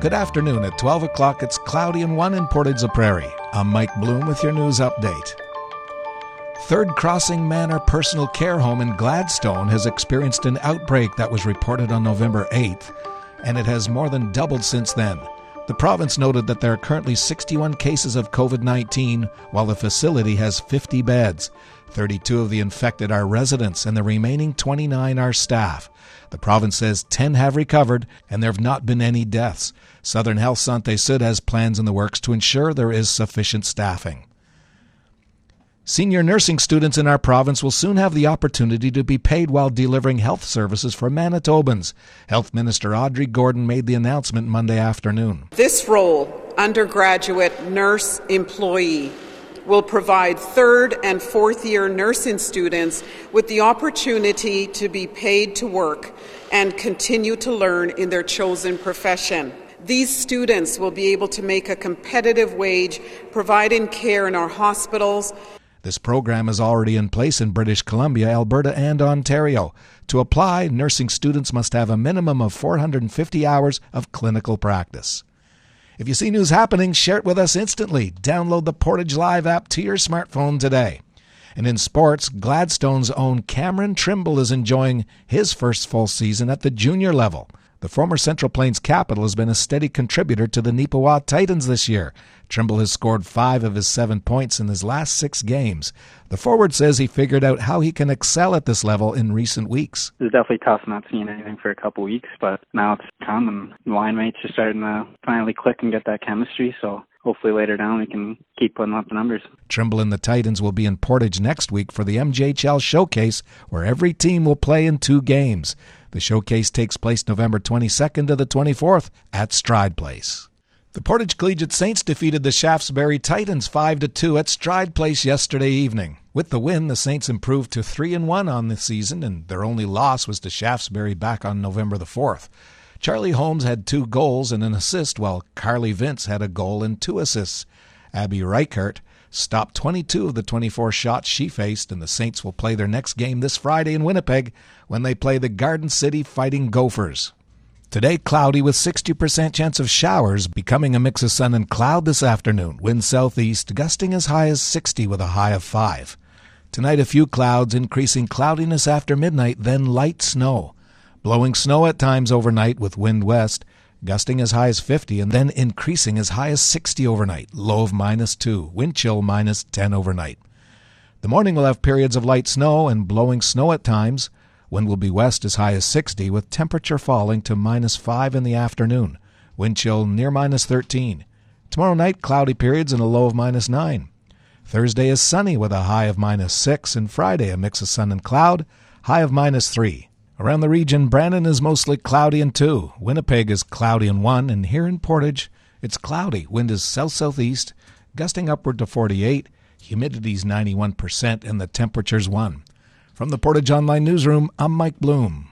Good afternoon. At 12 o'clock, it's cloudy and 1 in Portage Prairie. I'm Mike Bloom with your news update. Third Crossing Manor Personal Care Home in Gladstone has experienced an outbreak that was reported on November 8th, and it has more than doubled since then. The province noted that there are currently 61 cases of COVID 19, while the facility has 50 beds. 32 of the infected are residents, and the remaining 29 are staff. The province says 10 have recovered, and there have not been any deaths. Southern Health Santé Sud has plans in the works to ensure there is sufficient staffing. Senior nursing students in our province will soon have the opportunity to be paid while delivering health services for Manitobans. Health Minister Audrey Gordon made the announcement Monday afternoon. This role, undergraduate nurse employee, will provide third and fourth year nursing students with the opportunity to be paid to work and continue to learn in their chosen profession. These students will be able to make a competitive wage providing care in our hospitals this program is already in place in British Columbia, Alberta, and Ontario. To apply, nursing students must have a minimum of 450 hours of clinical practice. If you see news happening, share it with us instantly. Download the Portage Live app to your smartphone today. And in sports, Gladstone's own Cameron Trimble is enjoying his first full season at the junior level. The former Central Plains Capital has been a steady contributor to the Neepawa Titans this year. Trimble has scored five of his seven points in his last six games. The forward says he figured out how he can excel at this level in recent weeks. It's definitely tough not seeing anything for a couple weeks, but now it's come and line mates are starting to finally click and get that chemistry. So hopefully later down we can keep putting up the numbers. Trimble and the Titans will be in Portage next week for the MJHL Showcase, where every team will play in two games. The showcase takes place November 22nd to the 24th at Stride Place. The Portage Collegiate Saints defeated the Shaftesbury Titans 5 to 2 at Stride Place yesterday evening. With the win, the Saints improved to 3 and 1 on the season, and their only loss was to Shaftesbury back on November the 4th. Charlie Holmes had two goals and an assist, while Carly Vince had a goal and two assists. Abby Reichert stopped 22 of the 24 shots she faced, and the Saints will play their next game this Friday in Winnipeg when they play the Garden City Fighting Gophers. Today, cloudy with 60% chance of showers, becoming a mix of sun and cloud this afternoon. Wind southeast, gusting as high as 60 with a high of 5. Tonight, a few clouds, increasing cloudiness after midnight, then light snow. Blowing snow at times overnight with wind west gusting as high as 50 and then increasing as high as 60 overnight, low of minus 2, wind chill minus 10 overnight. The morning will have periods of light snow and blowing snow at times. Wind will be west as high as 60, with temperature falling to minus 5 in the afternoon. Wind chill near minus 13. Tomorrow night, cloudy periods and a low of minus 9. Thursday is sunny with a high of minus 6, and Friday a mix of sun and cloud, high of minus 3. Around the region, Brandon is mostly cloudy and 2. Winnipeg is cloudy and 1. And here in Portage, it's cloudy. Wind is south southeast, gusting upward to 48. Humidity's 91%, and the temperature's 1. From the Portage Online Newsroom, I'm Mike Bloom.